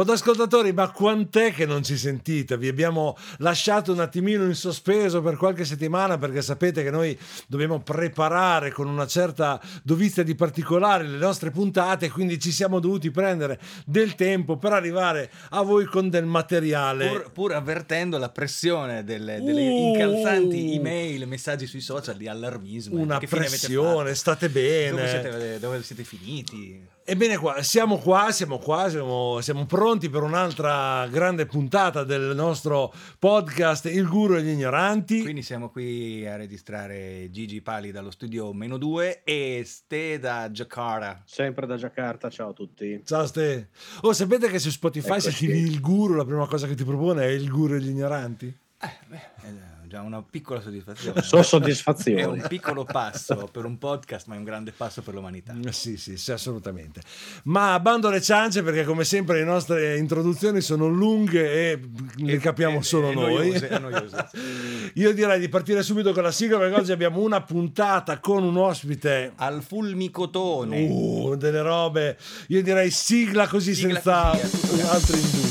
Podascoltatori, ma quant'è che non ci sentite? Vi abbiamo lasciato un attimino in sospeso per qualche settimana perché sapete che noi dobbiamo preparare con una certa dovizia di particolari le nostre puntate, quindi ci siamo dovuti prendere del tempo per arrivare a voi con del materiale. Pur, pur avvertendo la pressione delle, delle uh, incalzanti email, messaggi sui social di allarmismo. Una pressione, state bene. Dove siete, dove siete finiti? Ebbene qua, siamo qua, siamo qua, siamo, siamo, pronti per un'altra grande puntata del nostro podcast Il Guru e gli Ignoranti. Quindi siamo qui a registrare Gigi Pali dallo studio meno 2 e Ste da Jakarta. Sempre da Jakarta, ciao a tutti. Ciao Ste. Oh, sapete che su Spotify Eccoci. se scrivi Il Guru la prima cosa che ti propone è Il Guru e gli Ignoranti? Eh, beh, eh, già una piccola soddisfazione. So soddisfazione. È un piccolo passo per un podcast, ma è un grande passo per l'umanità. Eh, sì, sì, sì, assolutamente. Ma bando alle ciance perché come sempre le nostre introduzioni sono lunghe e le capiamo e, solo e, noi. Noiose, noiose. Io direi di partire subito con la sigla perché oggi abbiamo una puntata con un ospite al fulmicotone. Uh, delle robe. Io direi sigla così sigla senza così, altri indugi.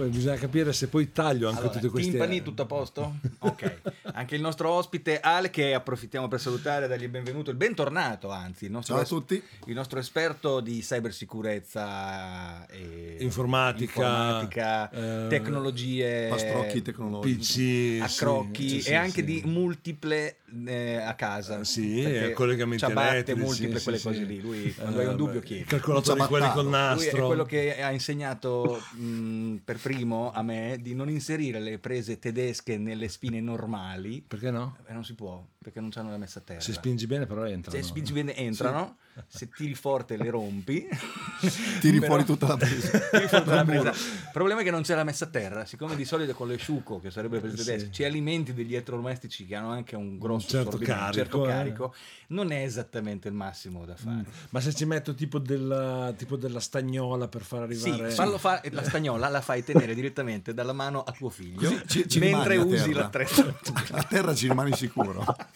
Poi bisogna capire se poi taglio anche allora, tutte queste timpani tutto a posto? ok. Anche il nostro ospite Ale che approfittiamo per salutare dargli il benvenuto, il bentornato anzi, il nostro Ciao a tutti. Il nostro esperto di cybersicurezza e informatica, informatica eh, tecnologie, pastrocchi tecnologici, PC, accrocchi sì, e anche di multiple eh, a casa. Sì, collegamenti elettrici, multiple quelle cose lì. Lui quando hai un dubbio chiede. Calcolatori quelli col nastro. Lui è quello che ha insegnato insegnato mh, per primo a me di non inserire le prese tedesche nelle spine normali. Perché no? Eh, non si può, perché non hanno la messa a terra. Se spingi bene però entrano. Se spingi bene entrano, sì. se tiri forte le rompi. tiri però, fuori tutta la presa. tutta la presa. Il problema è che non c'è la messa a terra, siccome di solito con le sciuco, che sarebbe per tedesche, sì. ci alimenti degli elettrodomestici che hanno anche un grosso un certo carico, un certo carico eh. non è esattamente il massimo da fare. Mm. Ma se ci metto tipo della, tipo della stagnola per far arrivare... Sì, fallo fa- la stagnola la fai tenere direttamente dalla mano a tuo figlio ci, ci mentre usi l'attrezzatura. A terra ci rimani sicuro.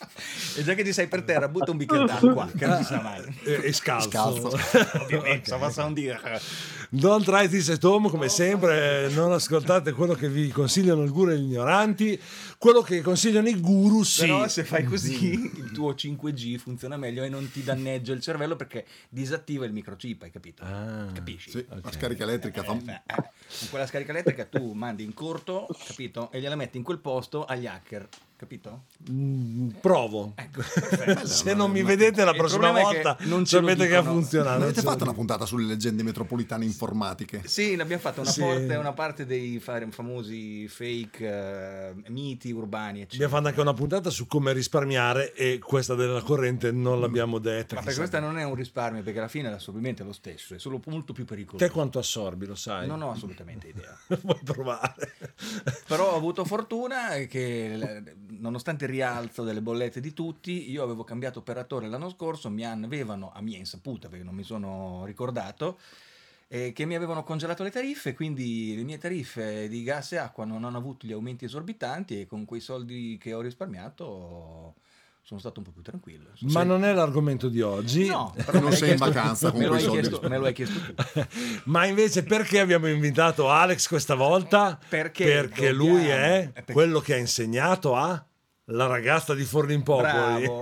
e già che ci sei per terra, butta un bicchiere d'acqua, che non si sa mai. E, e scalzo. scalzo. Ovviamente, okay. fa un dire. Don't try this at home, come sempre, non ascoltate quello che vi consigliano il guru e gli ignoranti, quello che consigliano i guru sì. Però se fai così il tuo 5G funziona meglio e non ti danneggia il cervello perché disattiva il microchip, hai capito? Ah, Capisci? Sì, okay. La scarica elettrica. Eh, eh, eh. Con quella scarica elettrica tu mandi in corto, capito? E gliela metti in quel posto agli hacker capito? Mm, provo. Ecco, Se non mi vedete la prossima volta, non sapete che ha funzionato. Avete fatto una puntata sulle leggende metropolitane informatiche? Sì, ne abbiamo fatto una, sì. parte, una parte dei famosi fake uh, miti urbani. Eccetera. Abbiamo fatto anche una puntata su come risparmiare e questa della corrente non l'abbiamo detta. Ma perché questa non è un risparmio, perché alla fine l'assorbimento è lo stesso, è solo molto più pericoloso. Te quanto assorbi, lo sai? Non ho assolutamente idea. Vuoi provare? Però ho avuto fortuna che nonostante il rialzo delle bollette di tutti, io avevo cambiato operatore l'anno scorso, mi avevano, a mia insaputa, perché non mi sono ricordato, eh, che mi avevano congelato le tariffe, quindi le mie tariffe di gas e acqua non hanno avuto gli aumenti esorbitanti e con quei soldi che ho risparmiato sono stato un po' più tranquillo. Ma sei... non è l'argomento di oggi. No, però non sei in vacanza me lo, chiesto, me lo hai chiesto tu. Ma invece perché abbiamo invitato Alex questa volta? Perché, perché lui è perché... quello che ha insegnato a la ragazza di Forlimpopoli. Bravo,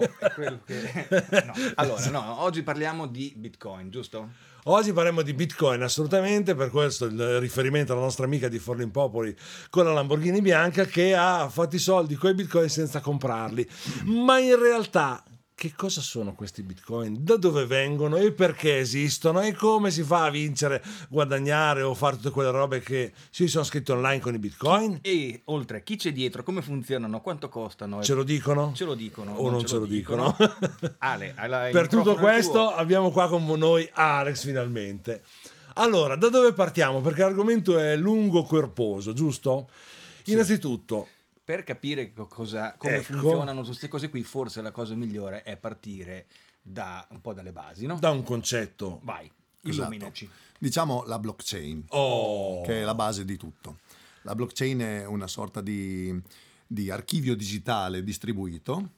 che... no. Allora, no, oggi parliamo di Bitcoin, giusto? Oggi parliamo di Bitcoin, assolutamente, per questo il riferimento alla nostra amica di Forlimpopoli con la Lamborghini bianca che ha fatto i soldi con i Bitcoin senza comprarli. Ma in realtà che cosa sono questi bitcoin, da dove vengono e perché esistono e come si fa a vincere, guadagnare o fare tutte quelle robe che si sono scritte online con i bitcoin. E oltre, chi c'è dietro, come funzionano, quanto costano? Ce lo dicono? Ce lo dicono. O non, ce, ce, lo dicono? dicono. Ale, per tutto questo abbiamo qua con noi Alex finalmente. Allora, da dove partiamo? Perché l'argomento è lungo, corposo, giusto? Sì. Innanzitutto, per capire co- cosa- come Ecco. funzionano tutte queste cose qui, forse la cosa migliore è partire da un po' dalle basi, no? Da un concetto. Vai, Esatto. illuminaci. Diciamo la blockchain, Oh. che è la base di tutto. La blockchain è una sorta di, di archivio digitale distribuito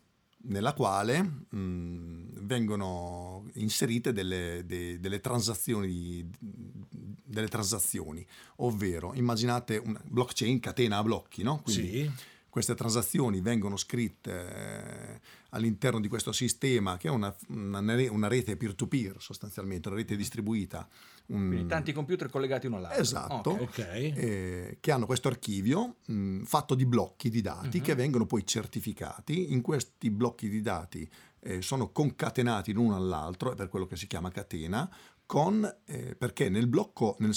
nella quale mh, vengono inserite delle, de- delle transazioni, delle transazioni, ovvero immaginate una blockchain catena a blocchi, no? Quindi Sì. Queste transazioni vengono scritte eh, all'interno di questo sistema che è una, una re- una rete peer-to-peer sostanzialmente, una rete distribuita. un- Quindi tanti computer collegati uno all'altro. Esatto. Ok. Ok. eh, che hanno questo archivio mh, fatto di blocchi di dati Mhm. che vengono poi certificati. In questi blocchi di dati eh, sono concatenati l'uno all'altro, è per quello che si chiama catena, con, eh, perché nel blocco, nel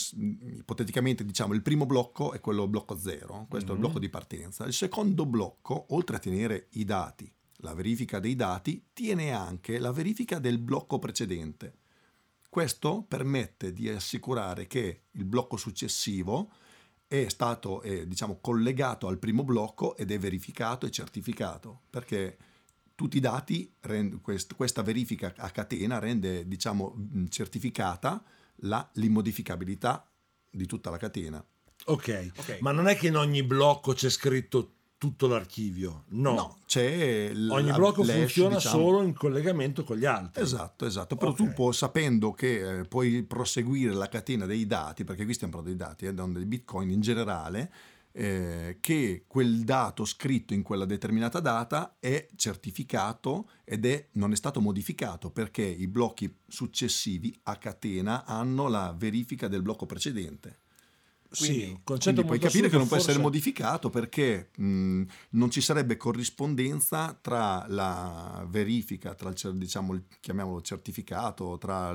ipoteticamente diciamo il primo blocco è quello blocco zero, questo è il Mhm. blocco di partenza. Il secondo blocco, oltre a tenere i dati, la verifica dei dati, tiene anche la verifica del blocco precedente. Questo permette di assicurare che il blocco successivo è stato eh, diciamo, collegato al primo blocco ed è verificato e certificato, perché tutti i dati, rend- quest- questa verifica a catena rende diciamo, mh, certificata la- l'immodificabilità di tutta la catena. ok. Ok. Ma non è che in ogni blocco c'è scritto tutto l'archivio. No. c'è l- Ogni blocco l'hash, funziona diciamo. solo in collegamento con gli altri. Esatto, esatto. Però Ok. tu puoi, sapendo che eh, puoi proseguire la catena dei dati, perché qui stiamo parlando dei dati, eh, dei bitcoin in generale, eh, che quel dato scritto in quella determinata data è certificato ed è, non è stato modificato perché i blocchi successivi a catena hanno la verifica del blocco precedente. Sì, Quindi- un concetto Quindi puoi capire che non assurdo, può essere forse- modificato perché mh, non ci sarebbe corrispondenza tra la verifica, tra il, diciamo, il- chiamiamolo certificato, tra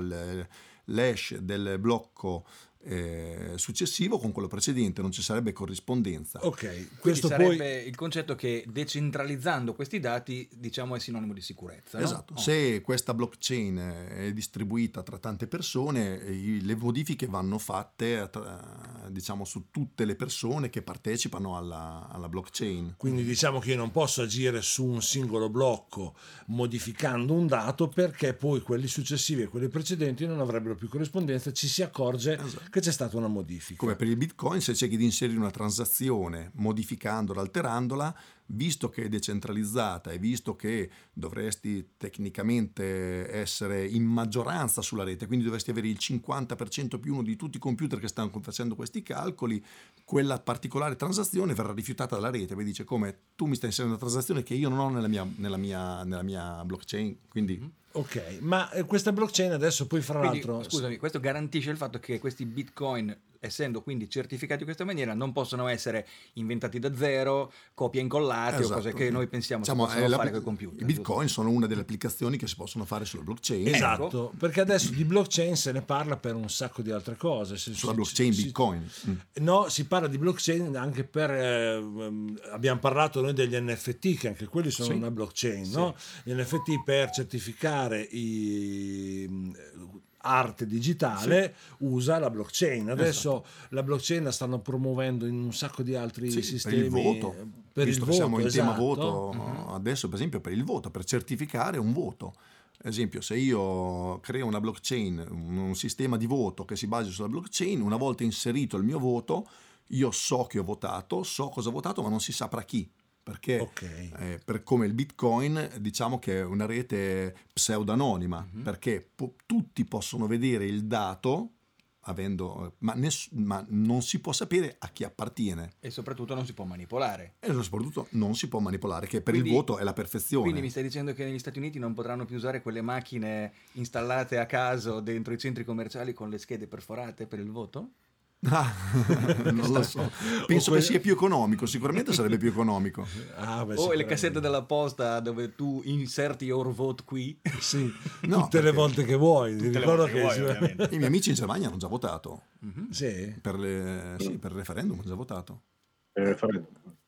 l'hash del blocco eh, successivo con quello precedente, non ci sarebbe corrispondenza. Ok, Quindi questo sarebbe poi... il concetto che decentralizzando questi dati, diciamo, è sinonimo di sicurezza. no? Esatto, Oh. se questa blockchain è distribuita tra tante persone, eh, le modifiche vanno fatte eh, tra- diciamo su tutte le persone che partecipano alla, alla blockchain. Quindi diciamo che io non posso agire su un singolo blocco modificando un dato perché poi quelli successivi e quelli precedenti non avrebbero più corrispondenza, ci si accorge Esatto. Che c'è stata una modifica. Come per il Bitcoin, se cerchi di inserire una transazione modificandola, alterandola, visto che è decentralizzata e visto che dovresti tecnicamente essere in maggioranza sulla rete, quindi dovresti avere il 50% più uno di tutti i computer che stanno facendo questi calcoli, quella particolare transazione verrà rifiutata dalla rete, perché dice come? Tu mi stai inserendo una transazione che io non ho nella mia, nella mia, nella mia blockchain, quindi Ok, ma eh, questa blockchain adesso poi fra Quindi, l'altro... scusami, questo garantisce il fatto che questi bitcoin, essendo quindi certificati in questa maniera, non possono essere inventati da zero, copia incollati Esatto. o cose che noi pensiamo Diciamo, si possono la- fare con i computer. I bitcoin sono una delle applicazioni che si possono fare sulla blockchain. Esatto, Ecco. perché adesso di blockchain se ne parla per un sacco di altre cose. Se- Sulla si- blockchain si- bitcoin. Mm. No, si parla di blockchain anche per. eh, abbiamo parlato noi degli NFT, che anche quelli sono Sì. una blockchain, no? Gli NFT per certificare i, arte digitale usa la blockchain. Adesso la blockchain la stanno promuovendo in un sacco di altri Sì, sistemi. per il voto. Per Visto il che siamo voto, in tema esatto. voto, adesso per esempio per il voto, per certificare un voto. Ad esempio, se io creo una blockchain, un, un sistema di voto che si basi sulla blockchain, una volta inserito il mio voto, io so che ho votato, so cosa ho votato, ma non si saprà chi. Perché Ok. eh, per come il Bitcoin diciamo che è una rete pseudanonima, Mhm. perché po- tutti possono vedere il dato, avendo, ma, ness- ma non si può sapere a chi appartiene. E soprattutto non si può manipolare. E soprattutto non si può manipolare, che per Quindi- il voto è la perfezione. Quindi mi stai dicendo che negli Stati Uniti non potranno più usare quelle macchine installate a caso dentro i centri commerciali con le schede perforate per il voto? Ah, non lo so. Penso O que- che sia più economico, sicuramente sarebbe più economico. Ah, beh, o le cassette della posta dove tu inserti your vote qui? Sì, No, tutte le volte che vuoi. Ti Tutte le ricordo volte che che vuoi. I miei amici in Germania hanno già votato, Sì. per, le- sì, per il referendum hanno già votato. Per fare-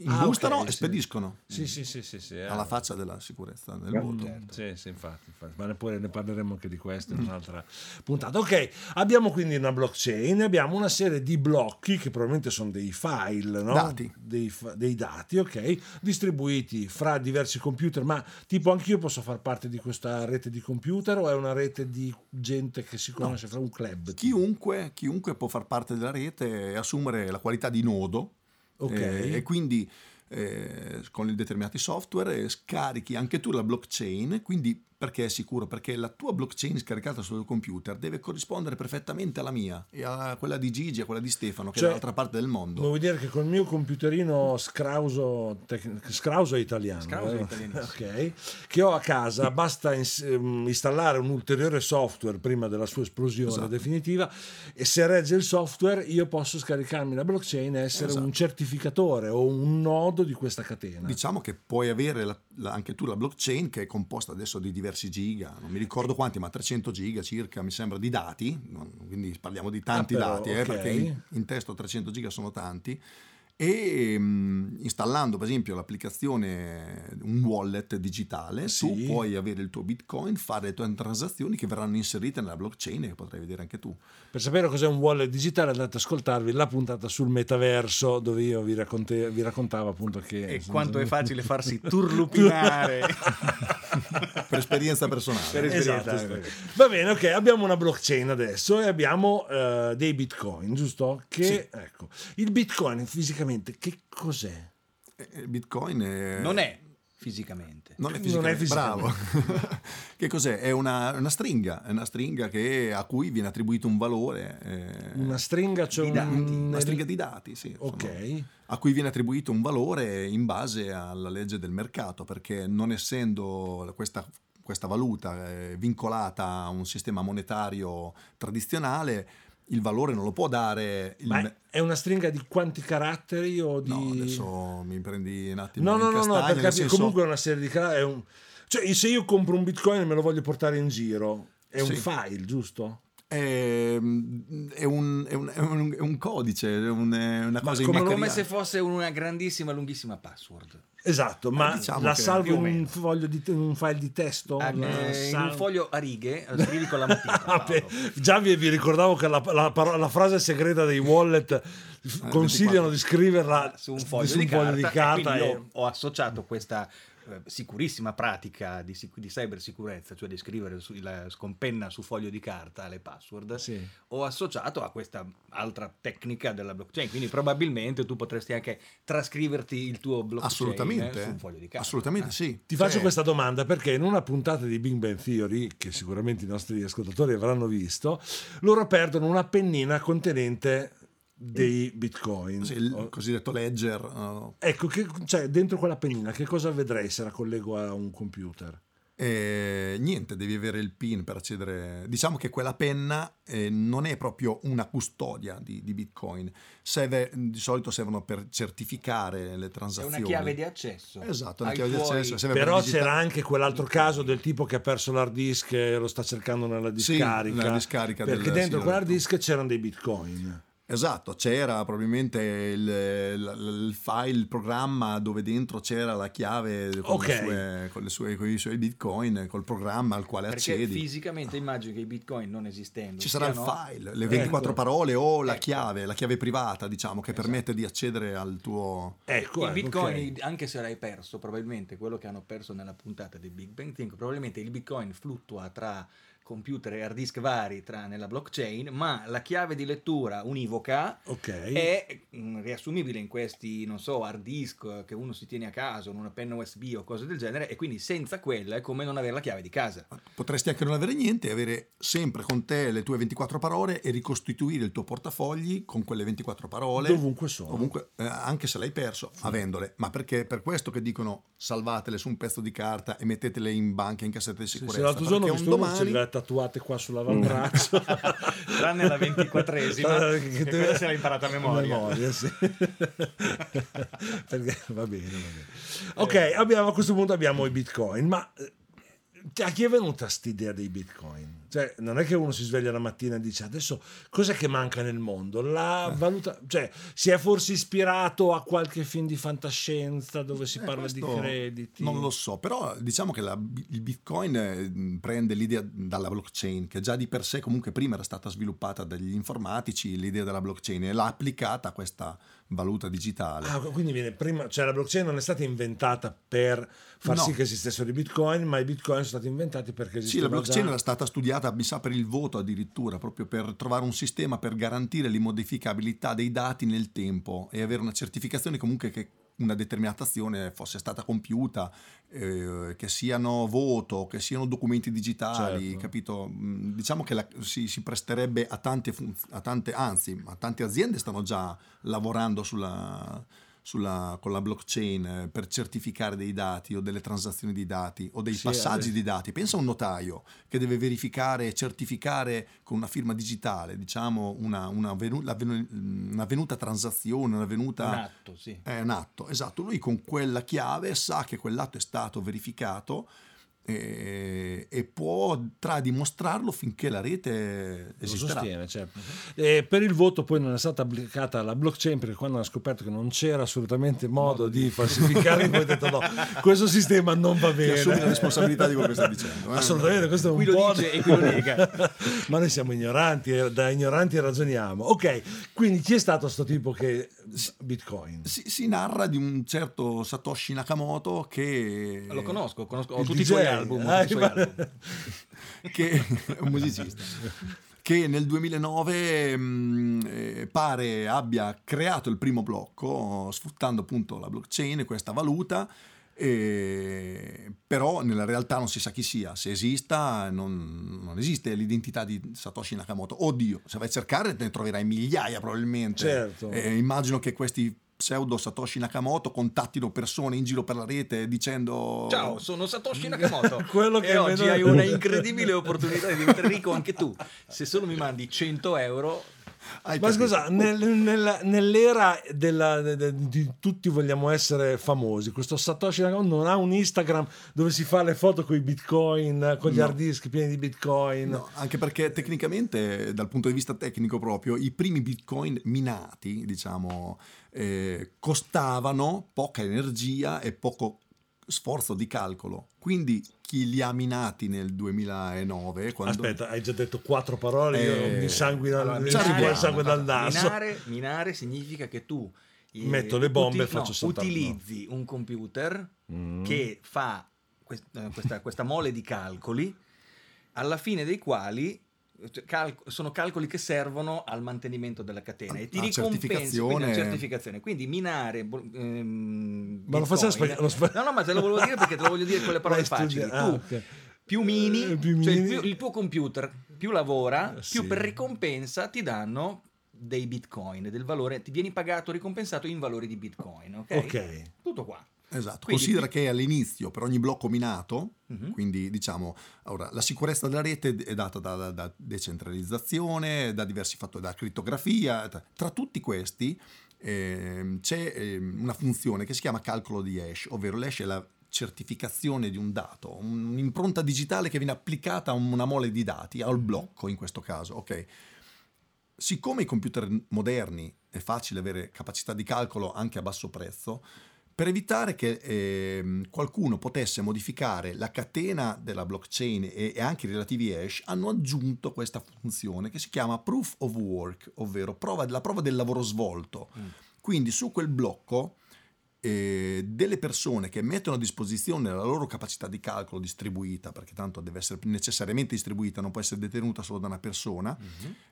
Ah, Imbustano ok, e spediscono. Sì, sì, sì, sì, sì, eh. Alla faccia della sicurezza del Eh, voto. Sì, sì, infatti, infatti. Ma ne, poi ne parleremo anche di questo in un'altra puntata. Ok, abbiamo quindi una blockchain, abbiamo una serie di blocchi che probabilmente sono dei file, no? Dati. Dei, dei dati, ok, distribuiti fra diversi computer, ma tipo anch'io posso far parte di questa rete di computer o è una rete di gente che si conosce fra un club? Chiunque, chiunque può far parte della rete e assumere la qualità di nodo Ok. eh, e quindi eh, con determinati software scarichi anche tu la blockchain, quindi perché è sicuro? Perché la tua blockchain scaricata sul computer deve corrispondere perfettamente alla mia e a quella di Gigi e a quella di Stefano che Cioè, è dall'altra parte del mondo. Vuoi dire che col mio computerino scrauso, tec- scrauso è italiano, Scrauso eh? italianissimo. ok, che ho a casa, basta ins- ehm, installare un ulteriore software prima della sua esplosione Esatto. definitiva e se regge il software io posso scaricarmi la blockchain e essere Esatto. un certificatore o un nodo di questa catena. Diciamo che puoi avere la- la- anche tu la blockchain che è composta adesso di diversi giga, non mi ricordo quanti, ma 300 giga circa mi sembra di dati, quindi parliamo di tanti Ah, però, dati, eh, ok. perché in, in testo 300 giga sono tanti. E mm, installando per esempio l'applicazione, un wallet digitale, Sì. tu puoi avere il tuo bitcoin, fare le tue transazioni che verranno inserite nella blockchain e che potrai vedere anche tu. Per sapere cos'è un wallet digitale andate ad ascoltarvi la puntata sul metaverso dove io vi, racconte- vi raccontavo appunto che... E quanto è facile farsi turlupinare. Per esperienza personale. Per esperienza. Esatto, sì. Va bene, ok, abbiamo una blockchain adesso e abbiamo eh, dei bitcoin, giusto? Che, ecco, il bitcoin fisicamente che cos'è? Eh, Il bitcoin è... Non è fisicamente. Non è Non fisicamente, è fisicamente. bravo. che cos'è? È una, una stringa, è una stringa che- a cui viene attribuito un valore. eh, Una stringa, cioè Di un... dati, una stringa di dati, sì. Ok. sono- a cui viene attribuito un valore in base alla legge del mercato, perché non essendo questa, questa valuta eh, vincolata a un sistema monetario tradizionale, il valore non lo può dare il Ma è una stringa di quanti caratteri o di... No, adesso mi prendi un attimo No, no, no, no, castagna, per nel capire, senso- comunque è una serie di caratteri. Un... Cioè, se io compro un bitcoin e me lo voglio portare in giro, è un Sì. file, giusto? È, è un, è un- è un- è un codice, è un- è una cosa come- come se fosse una grandissima, lunghissima password. Esatto, ma diciamo la salvo in un, meno. foglio di, in un file di testo? La eh, in un foglio a righe, eh, scrivi con la matita. Ah, già vi, vi ricordavo che la, la paro- la frase segreta dei wallet consigliano 24. di scriverla su un foglio, su di, un foglio carta, di e carta quindi e- io ho associato questa eh, sicurissima pratica di, di cybersicurezza, cioè di scrivere su, la- con penna su foglio di carta le password, Sì. ho associato a questa altra tecnica della blockchain. Quindi probabilmente tu potresti anche trascriverti il tuo blockchain Assolutamente, eh, su un foglio di carta. assolutamente Eh. sì. Ti faccio Cioè, questa domanda perché in una puntata di Big Bang Theory, che sicuramente i nostri ascoltatori avranno visto, loro perdono una pennina contenente dei bitcoin. sì, il Oh, cosiddetto ledger. Ecco, che, cioè, dentro quella pennina che cosa vedrei se la collego a un computer? e niente, devi avere il PIN per accedere. Diciamo che quella penna eh, non è proprio una custodia di, di Bitcoin. Serve, di solito servono per certificare le È transazioni. una chiave di accesso. Esatto, una chiave di accesso. serve per Però digitare- c'era anche quell'altro caso del tipo che ha perso l'hard disk e lo sta cercando nella Sì, discarica. nella discarica perché del- dentro sì, quell'hard disk c'erano dei bitcoin. Esatto, c'era probabilmente il, il- il file, il programma dove dentro c'era la chiave con, Ok. le sue, con, sue- con i suoi bitcoin, col programma al quale Perché accedi. fisicamente immagino che i bitcoin non esistendo Ci sarà il file, le 24 Ecco. parole o la Ecco. chiave, la chiave privata, diciamo, che Esatto. permette di accedere al tuo... Ecco, il ecco, bitcoin, ok. anche se l'hai perso, probabilmente quello che hanno perso nella puntata di Big Bang Theory, probabilmente il bitcoin fluttua tra computer e hard disk vari tra nella blockchain, ma la chiave di lettura univoca Ok. è mm, riassumibile in questi, non so, hard disk che uno si tiene a casa, in una penna USB o cose del genere, e quindi senza quella è come non avere la chiave di casa. Potresti anche non avere niente e avere sempre con te le tue 24 parole e ricostituire il tuo portafogli con quelle 24 parole. Dovunque sono. Comunque, eh, anche se l'hai perso, avendole. Ma perché per questo che dicono salvatele su un pezzo di carta e mettetele in banca in cassetta di Sì, sicurezza. sì, l'altro giorno un domani tatuate qua sull'avambraccio. Tranne la 24esima, che quella se l'ha imparata a memoria. sì. Perché va bene, va bene. Ok, abbiamo, a questo punto abbiamo i bitcoin, ma eh, a chi è venuta questa idea dei bitcoin? Cioè, non è che uno si sveglia la mattina e dice adesso cos'è che manca nel mondo? La Eh. valuta, cioè, si è forse ispirato a qualche film di fantascienza dove si Eh, parla di crediti? Non lo so, però diciamo che la- il Bitcoin eh, prende l'idea dalla blockchain, che già di per sé comunque prima era stata sviluppata dagli informatici, l'idea della blockchain, e l'ha applicata a questa valuta digitale. Ah, quindi viene prima, cioè la blockchain non è stata inventata per far No. sì che esistessero i bitcoin, ma i bitcoin sono stati inventati perché Sì, esisteva la blockchain già- era stata studiata, mi sa, per il voto addirittura, proprio per trovare un sistema per garantire l'immodificabilità dei dati nel tempo e avere una certificazione comunque che una determinata azione fosse stata compiuta, eh, che siano voto, che siano documenti digitali, Certo. capito? Mm, Diciamo che la- si, si presterebbe a tante, funz- a tante, anzi, a tante aziende stanno già lavorando sulla, sulla- con la blockchain eh, per certificare dei dati o delle transazioni di dati o dei Sì, passaggi eh. di dati. Pensa a un notaio che deve verificare e certificare con una firma digitale, diciamo, una, una venu- venu- una venuta transazione, una venuta... Un atto, sì. È un atto, esatto. Lui con quella chiave sa che quell'atto è stato verificato e, e può tra dimostrarlo finché la rete lo esisterà. sostiene, certo. E per il voto poi non è stata applicata la blockchain perché quando hanno scoperto che non c'era assolutamente modo di falsificare, poi hanno detto no, questo sistema non va Ti bene. assumi la responsabilità di quello che stai dicendo. eh? Assolutamente, questo è un di- e qui lo nega. Ma noi siamo ignoranti, e da ignoranti ragioniamo. Ok, quindi chi è stato sto tipo che Bitcoin? Si, si narra di un certo Satoshi Nakamoto che... Lo conosco, conosco ho tutti i DJ. Album. Ah, ma- album. che è un musicista che nel 2009 mh, eh, pare abbia creato il primo blocco sfruttando appunto la blockchain questa valuta eh, però nella realtà non si sa chi sia se esista non, non esiste l'identità di Satoshi Nakamoto oddio se vai a cercare ne troverai migliaia probabilmente Certo. Eh, immagino che questi pseudo Satoshi Nakamoto contattino persone in giro per la rete dicendo Ciao, sono Satoshi Nakamoto Quello che e oggi hai una incredibile opportunità di diventare ricco anche tu. Se solo mi mandi 100 euro, Hai Ma capito? scusa, nel- nella- nell'era della- de- de- di tutti vogliamo essere famosi, questo Satoshi Nakamoto non ha un Instagram dove si fa le foto con i bitcoin, con gli No. hard disk pieni di bitcoin. No, anche perché tecnicamente, dal punto di vista tecnico proprio, i primi bitcoin minati, diciamo, eh, costavano poca energia e poco sforzo di calcolo. Quindi chi li ha minati nel 2009, quando... Aspetta, hai già detto quattro parole, Eh, io mi sanguina allora, il sangue dal naso. minare, minare significa che tu eh, Metto le bombe e uti- faccio saltare- utilizzi un computer Mm. che fa quest- eh, questa, questa mole di calcoli, alla fine dei quali cioè, cal- sono calcoli che servono al mantenimento della catena e ti Ah, ricompensi certificazione. quindi una certificazione. Quindi minare ehm, Ma lo facciamo Bitcoin- spiegare- lo sp- No, no, ma te lo volevo dire perché te lo voglio dire con le parole facili. ah, tu ok. più mini, Eh, più cioè il, mini. più- il tuo computer più lavora, Eh, più sì. per ricompensa ti danno dei bitcoin, del valore, ti vieni pagato, ricompensato in valori di bitcoin, ok? Ok. Tutto qua. Esatto, Quindi- considera che all'inizio per ogni blocco minato, Mhm. quindi diciamo, ora, la sicurezza della rete è data da, da- da decentralizzazione, da diversi fattori, da crittografia, tra, tra tutti questi ehm, c'è ehm, una funzione che si chiama calcolo di hash, ovvero l'hash è la certificazione di un dato, un'impronta digitale che viene applicata a una mole di dati, al blocco in questo caso, ok? Siccome i computer moderni è facile avere capacità di calcolo anche a basso prezzo, per evitare che ehm, qualcuno potesse modificare la catena della blockchain e, e anche i relativi hash, hanno aggiunto questa funzione che si chiama proof of work, ovvero prova- la prova del lavoro svolto. Mm. Quindi su quel blocco eh, delle persone che mettono a disposizione la loro capacità di calcolo distribuita, perché tanto deve essere necessariamente distribuita, non può essere detenuta solo da una persona,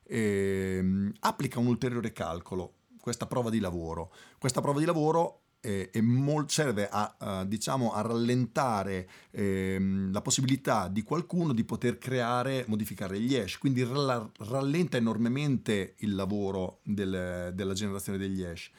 ehm, applica un ulteriore calcolo, questa prova di lavoro. Questa prova di lavoro eh, mol- serve a, a, diciamo, a rallentare ehm, la possibilità di qualcuno di poter creare, modificare gli hash, quindi ralla- rallenta enormemente il lavoro del- della generazione degli hash.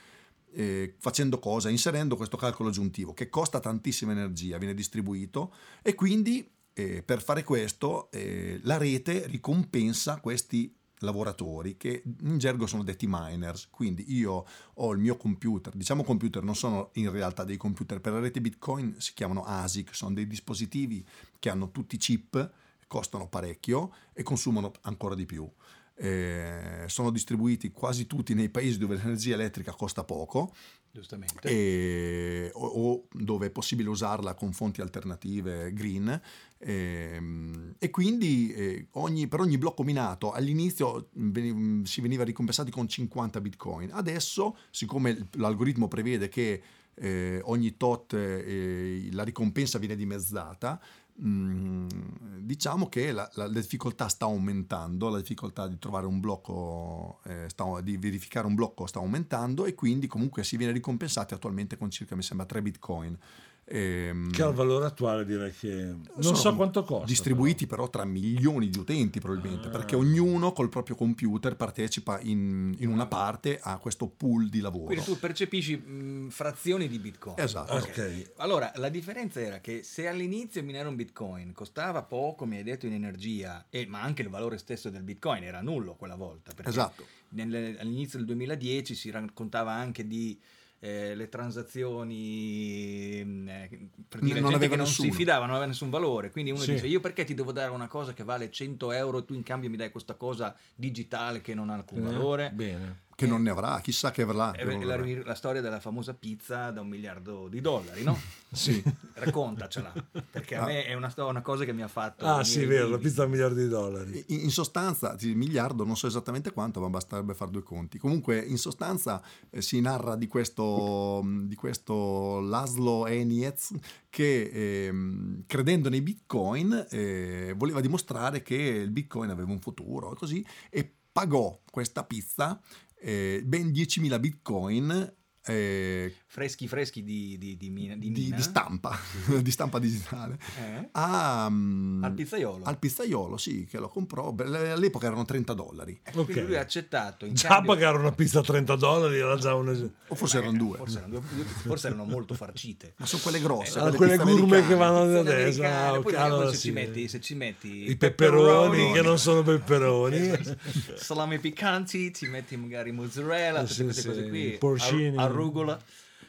Eh, facendo cosa? Inserendo questo calcolo aggiuntivo che costa tantissima energia, viene distribuito e quindi eh, per fare questo eh, la rete ricompensa questi lavoratori che in gergo sono detti miners. Quindi io ho il mio computer. Diciamo computer non sono in realtà dei computer. Per la rete bitcoin si chiamano ASIC sono dei dispositivi che hanno tutti chip costano parecchio e consumano ancora di più. Eh, sono distribuiti quasi tutti nei paesi dove l'energia elettrica costa poco. Giustamente. e- o, o dove è possibile usarla con fonti alternative green. Ehm, e quindi eh, ogni- per ogni blocco minato all'inizio veni- si veniva ricompensati con 50 bitcoin. Adesso siccome l'algoritmo prevede che eh, ogni tot eh, la ricompensa viene dimezzata mm, diciamo che la, la- difficoltà sta aumentando, la difficoltà di trovare un blocco, eh, sta- di verificare un blocco sta aumentando e quindi comunque si viene ricompensati attualmente con circa, mi sembra, 3 bitcoin. Ehm, Che al valore attuale direi che non so quanto costa. Distribuiti però. tra milioni di utenti probabilmente, Ah. perché ognuno col proprio computer partecipa in, in una parte a questo pool di lavoro. Quindi tu percepisci mh, frazioni di bitcoin. Esatto. però. Ok. Allora, la differenza era che se all'inizio minare un bitcoin costava poco, mi hai detto, in energia, e- ma anche il valore stesso del bitcoin era nullo quella volta. Esatto. nel- all'inizio del 2010 si raccontava anche di eh, le transazioni mh, eh, per dire, Non gente che non nessuno. si fidava, non aveva nessun valore. Quindi uno Sì. dice: Io perché ti devo dare una cosa che vale 100 euro e tu in cambio mi dai questa cosa digitale che non ha alcun Eh, valore? Bene. Che non ne avrà, chissà che avrà. Eh, beh, la, la storia della famosa pizza da un miliardo di dollari, no? Sì. Raccontacela, perché a Ah. me è una, una cosa che mi ha fatto. Ah sì, vero, la pizza a un miliardo di dollari. In in sostanza, sì, miliardo, non so esattamente quanto, ma basterebbe fare due conti. Comunque, in sostanza, eh, si narra di questo, di questo Laszlo Eniez che, ehm, credendo nei bitcoin, eh, voleva dimostrare che il bitcoin aveva un futuro e così, e pagò questa pizza eh, ben 10.000 bitcoin. eh, Freschi freschi di, di, di, mina- di di, mina. di stampa, di stampa digitale, Eh? a, mm, Al pizzaiolo. al pizzaiolo, sì, che lo comprò. Beh, All'epoca erano 30 dollari. Ecco, Quindi Ok. lui ha accettato. In Già cambio- pagare una pizza a 30 dollari era già un... O forse Eh, erano due. Forse erano, due- forse erano molto farcite. Ma sono quelle grosse. Ah, quelle gourmet americane. che vanno adesso. Ah, poi allora se, sì. ci metti, se ci metti I peperoni che non sono peperoni. salami piccanti, ti metti magari mozzarella, tutte Sì, queste sì, cose qui, porcini. ar- arrugola.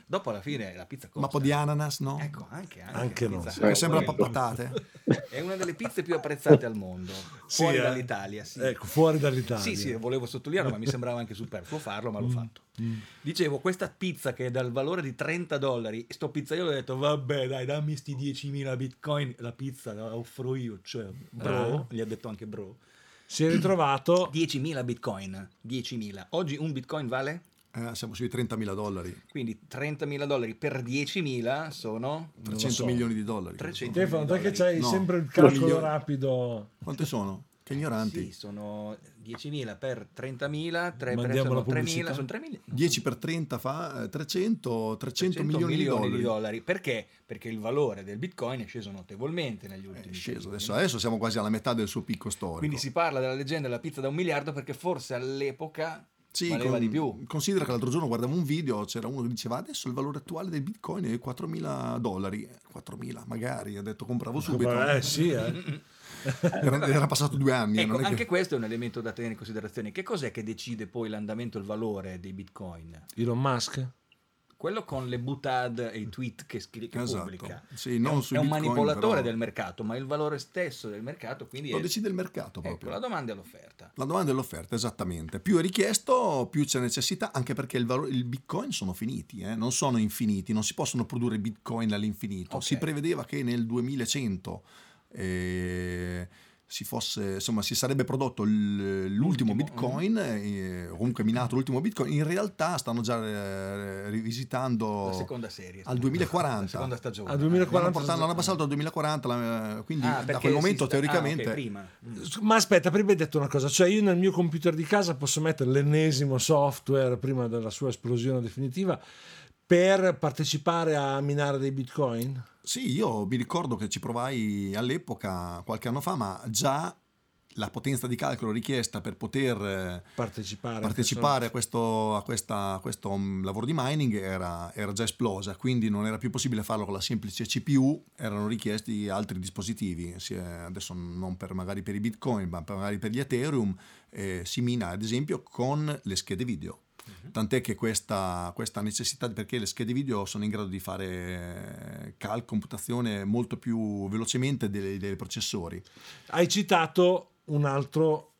Dopo alla fine la pizza costa. Ma un po' di ananas, no? Ecco, anche, anche, Anche no, sì. Sembra Quello. papatate. È una delle pizze più apprezzate al mondo, Sì, fuori eh. dall'Italia. Sì. Ecco, fuori dall'Italia. Sì, sì, volevo sottolinearlo, ma mi sembrava anche superfluo farlo, ma l'ho Mm. fatto. Dicevo, questa pizza che è dal valore di 30 dollari, sto pizzaiolo ha detto, vabbè dai, dammi sti 10.000 bitcoin, la pizza la offro io, cioè, bro, Eh. gli ha detto anche bro. Si è ritrovato 10.000 bitcoin, 10.000. Oggi un bitcoin vale? Eh, siamo sui 30.000 dollari, Quindi 30.000 dollari per 10.000 sono 300 so. milioni di dollari. 300. Stefano, dollari. c'hai No, sempre il lo calcolo migliore. rapido. Quante sono? Che ignoranti. Sì, sono 10.000 per 30.000, 3 per Mandiamo pubblicità. 3.000, sono 3.000. 10 per 30 fa eh, 300, 300 100 milioni, di dollari. Perché? Perché il valore del bitcoin è sceso notevolmente negli È ultimi sceso. periodi. Adesso, adesso siamo quasi alla metà del suo picco storico. Quindi si parla della leggenda della pizza da un miliardo perché forse all'epoca Sì, valeva con- di più. Considera che l'altro giorno guardavo un video, c'era uno che diceva adesso il valore attuale del bitcoin è 4.000 dollari. 4.000 magari, ha detto compravo subito. Eh sì, eh. Era, era passato due anni. eh, Ecco, non è che- anche questo è un elemento da tenere in considerazione. Che cos'è che decide poi l'andamento e il valore dei bitcoin? Elon Musk? Quello con le butad e i tweet che, scri- che Esatto. pubblica. Sì, è non un, sui è un bitcoin, manipolatore però- del mercato, ma il valore stesso del mercato quindi Lo è decide il mercato ecco, proprio. la domanda e l'offerta. La domanda e l'offerta, esattamente. Più è richiesto, più c'è necessità, anche perché il, valore, il bitcoin sono finiti, eh, non sono infiniti, non si possono produrre bitcoin all'infinito. Ok. Si prevedeva che nel 2100 eh, si, fosse, insomma, si sarebbe prodotto l'ultimo L'ultimo, bitcoin, eh, o comunque minato l'ultimo bitcoin. In realtà stanno già eh, rivisitando La seconda serie. al 2040. La seconda stagione. Al 2040. L'hanno, portato, al 2040, la- quindi Ah, da quel momento sta- ah, teoricamente... prima. Mm. Ma aspetta, prima hai detto una cosa, cioè io nel mio computer di casa posso mettere l'ennesimo software prima della sua esplosione definitiva per partecipare a minare dei bitcoin? Sì, io mi ricordo che ci provai all'epoca, qualche anno fa, ma già la potenza di calcolo richiesta per poter eh, Partecipare. partecipare a questo, a questa- a questo, mm, lavoro di mining era, era già esplosa, quindi non era più possibile farlo con la semplice CPU, erano richiesti altri dispositivi, è- adesso non per, magari per i bitcoin, ma per- magari per gli Ethereum, eh, si mina ad esempio con le schede video. Tant'è che questa, questa necessità, perché le schede video sono in grado di fare cal, computazione molto più velocemente dei, dei processori. Hai citato un altro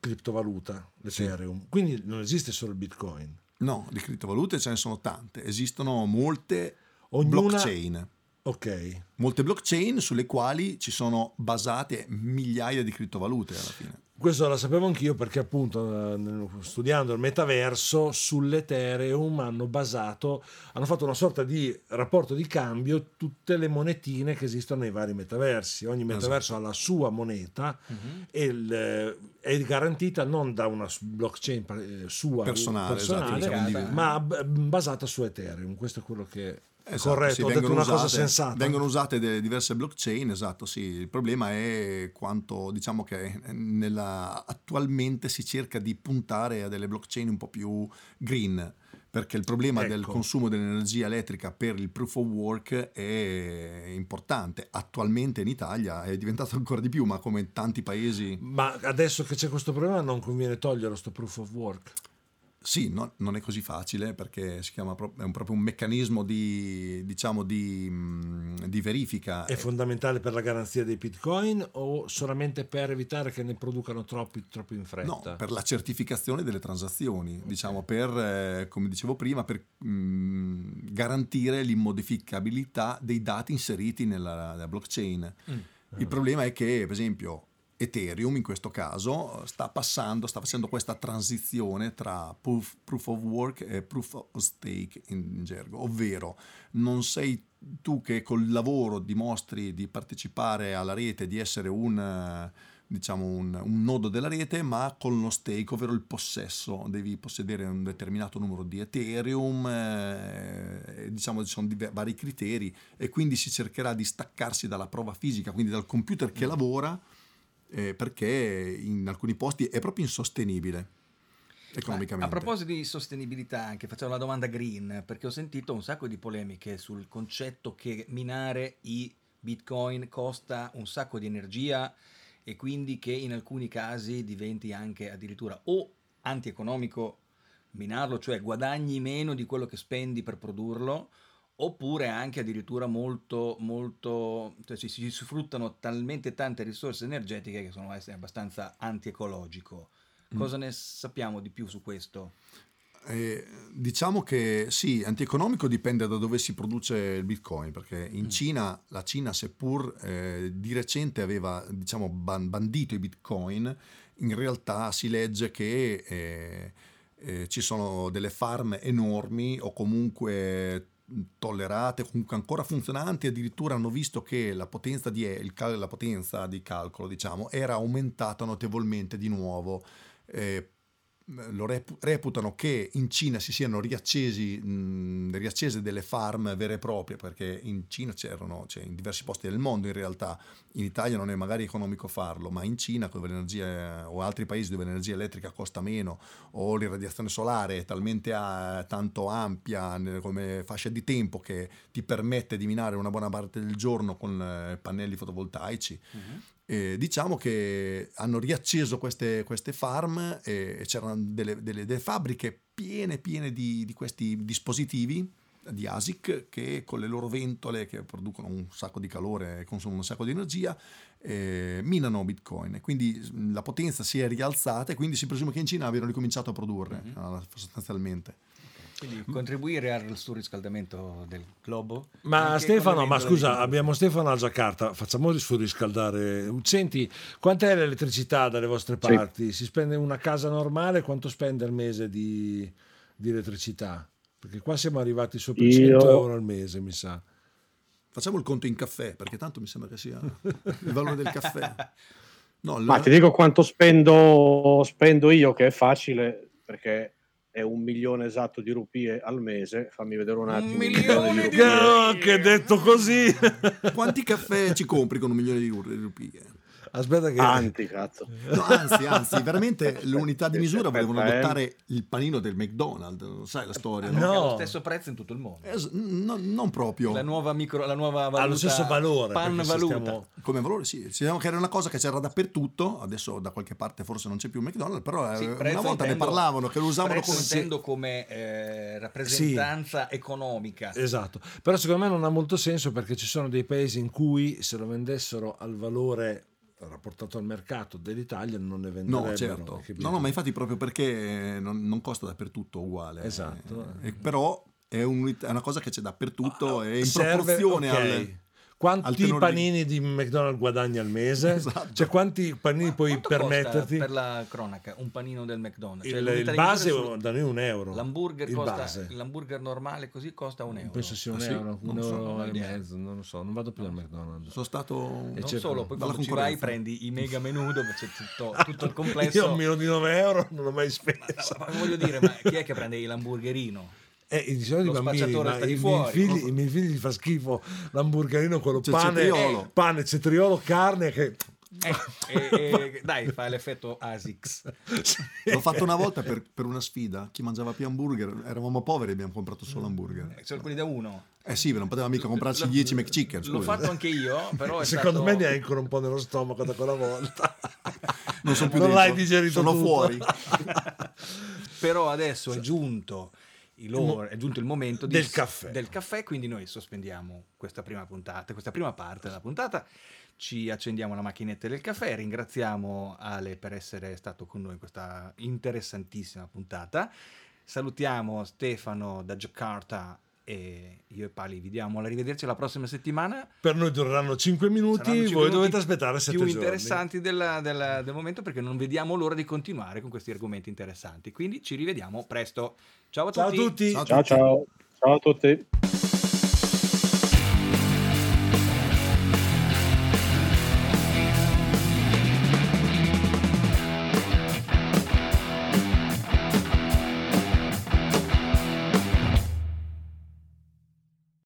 criptovaluta, l'Ethereum, quindi non esiste solo il Bitcoin. No, di criptovalute ce ne sono tante, esistono molte Ognuna- blockchain. Ok. Molte blockchain sulle quali ci sono basate migliaia di criptovalute alla fine. Questo lo sapevo anch'io perché appunto eh, studiando il metaverso sull'Ethereum hanno basato, hanno fatto una sorta di rapporto di cambio tutte le monetine che esistono nei vari metaversi. Ogni metaverso ha la sua moneta Mhm. e il, eh, è garantita non da una blockchain eh, sua Personale, personale, esatto, condivisa. ma basata su Ethereum. Questo è quello che Esatto, corretto. sì, Ho detto vengono una cosa usate- sensata. Vengono usate diverse blockchain, esatto, sì. Il problema è quanto, diciamo che nella- attualmente si cerca di puntare a delle blockchain un po' più green, perché il problema del Ecco. consumo dell'energia elettrica per il proof of work è importante. Attualmente in Italia è diventato ancora di più, ma come in tanti paesi... Ma adesso che c'è questo problema non conviene togliere sto proof of work. Sì, no- non è così facile perché si chiama è un- proprio un meccanismo di, diciamo, di, mh, di verifica. È fondamentale per la garanzia dei bitcoin o solamente per evitare che ne producano troppi, troppo in fretta? No, per la certificazione delle transazioni, diciamo per, eh, come dicevo prima, per mh, garantire l'immodificabilità dei dati inseriti nella, nella blockchain. Mm. Il problema è che, per esempio, Ethereum in questo caso sta passando, sta facendo questa transizione tra proof, proof of work e proof of stake in gergo, ovvero non sei tu che col lavoro dimostri di partecipare alla rete, di essere un, diciamo un, un nodo della rete, ma con lo stake, ovvero il possesso. Devi possedere un determinato numero di Ethereum, eh, diciamo ci sono diver- vari criteri e quindi si cercherà di staccarsi dalla prova fisica, quindi dal computer che lavora, eh, perché in alcuni posti è proprio insostenibile economicamente. A proposito di sostenibilità, anche facciamo la domanda green, perché ho sentito un sacco di polemiche sul concetto che minare i bitcoin costa un sacco di energia e quindi che in alcuni casi diventi anche addirittura o antieconomico minarlo, cioè guadagni meno di quello che spendi per produrlo, oppure anche addirittura molto, molto, cioè si, si sfruttano talmente tante risorse energetiche che sono essere abbastanza antiecologico. Cosa ne sappiamo di più su questo? Eh, diciamo che sì, antieconomico dipende da dove si produce il bitcoin, perché in Mm. Cina, la Cina seppur eh, di recente aveva diciamo, ban- bandito i bitcoin, in realtà si legge che eh, eh, ci sono delle farm enormi o comunque tollerate, comunque ancora funzionanti, addirittura hanno visto che la potenza di, il la potenza di calcolo diciamo, era aumentata notevolmente di nuovo. Eh, lo repu- reputano che in Cina si siano riaccesi, mh, riaccese delle farm vere e proprie, perché in Cina c'erano, cioè in diversi posti del mondo in realtà, in Italia non è magari economico farlo, ma in Cina dove l'energia, o altri paesi dove l'energia elettrica costa meno, o l'irradiazione solare è talmente a- tanto ampia come fascia di tempo che ti permette di minare una buona parte del giorno con eh, pannelli fotovoltaici, eh, diciamo che hanno riacceso queste, queste farm e, e c'erano delle, delle- delle fabbriche piene piene di, di questi dispositivi di ASIC che con le loro ventole che producono un sacco di calore e consumano un sacco di energia eh, minano bitcoin. E quindi la potenza si è rialzata e quindi si presume che in Cina abbiano ricominciato a produrre eh, sostanzialmente Quindi contribuire al surriscaldamento del globo? Ma Stefano, ma scusa, di- abbiamo Stefano a Giacarta, facciamo surriscaldare. Senti, quant'è l'elettricità dalle vostre Sì. parti? Si spende una casa normale, quanto spende al mese di, di elettricità? Perché qua siamo arrivati sopra i Io- 100 euro al mese, mi sa. facciamo il conto in caffè perché tanto mi sembra che sia il valore del caffè no, il- Ma ti dico quanto spendo, spendo io, che è facile, perché è un milione esatto di rupie al mese. Fammi vedere un Un attimo. milione di rupie. Oh, che detto così! Quanti caffè ci compri con un milione di rupie? Aspetta che... Anti, cazzo. No, anzi, anzi, veramente l'unità di misura Aspetta, volevano eh. adottare il panino del McDonald's, lo sai la storia? No. Ha lo stesso prezzo in tutto il mondo. Eh, no- non proprio. La nuova, micro, la nuova valuta. ha lo stesso valore. Pan valuta. stiamo- Come valore, sì. Diciamo che era una cosa che c'era dappertutto. Adesso da qualche parte forse non c'è più McDonald's, però eh, Sì, una volta ne intendo- parlavano che lo usavano come intendo come eh, rappresentanza economica. Esatto, però secondo me non ha molto senso perché ci sono dei paesi in cui se lo vendessero al valore rapportato al mercato dell'Italia non ne venderebbero. No, certo. No, no, ma infatti proprio perché non, non costa dappertutto uguale. Esatto. Eh, però è, un- è una cosa che c'è dappertutto e in Serve- proporzione ok. al... Quanti tenore di- panini di McDonald's guadagni al mese? Esatto. Cioè quanti panini puoi Quanto costa permetterti? per la cronaca un panino del McDonald's? Cioè, il, il base su- da noi è un euro. L'hamburger, il costa, base. l'hamburger normale così costa un euro. Penso sia un Ah, sì? euro, un Non euro e mezzo, non lo so, non vado più al McDonald's. Sono stato... E non certo, solo, poi quando ci vai prendi i mega menù dove c'è tutto, tutto il complesso. Io un meno di 9 euro non l'ho mai Ma, speso. ma voglio dire, ma chi è che prende l'hamburgerino? Eh, di solito i bambini, ma i, miei fuori. figli, i miei figli gli fa schifo l'hamburgerino quello C'è pane, cetriolo. eh, pane, cetriolo, carne che Eh, e- e- dai, fa l'effetto ASICS. L'ho fatto una volta per, per una sfida. Chi mangiava più hamburger? Eravamo poveri e abbiamo comprato solo hamburger. Eh, Sono quelli da uno. Eh sì, non poteva mica comprarci L'ho- 10 McChicken. L'ho scusa. fatto anche io, però è secondo stato- me ne hai ancora un po' nello stomaco da quella volta. Non sono più Non dentro, l'hai digerito Sono tutto. fuori. Però adesso è giunto, loro- è giunto il momento di- Del caffè. del caffè, quindi noi sospendiamo questa prima puntata, questa prima parte della puntata, ci accendiamo la macchinetta del caffè, ringraziamo Ale per essere stato con noi in questa interessantissima puntata, salutiamo Stefano da Jakarta e io e Pali vi diamo l'arrivederci la prossima settimana. Per noi dureranno 5 minuti, Saranno cinque voi minuti dovete aspettare 7 più giorni. interessanti della- della- del momento perché non vediamo l'ora di continuare con questi argomenti interessanti. Quindi ci rivediamo presto. Ciao a Ciao a tutti. Ciao a Ciao tutti. ciao. Ciao a tutti.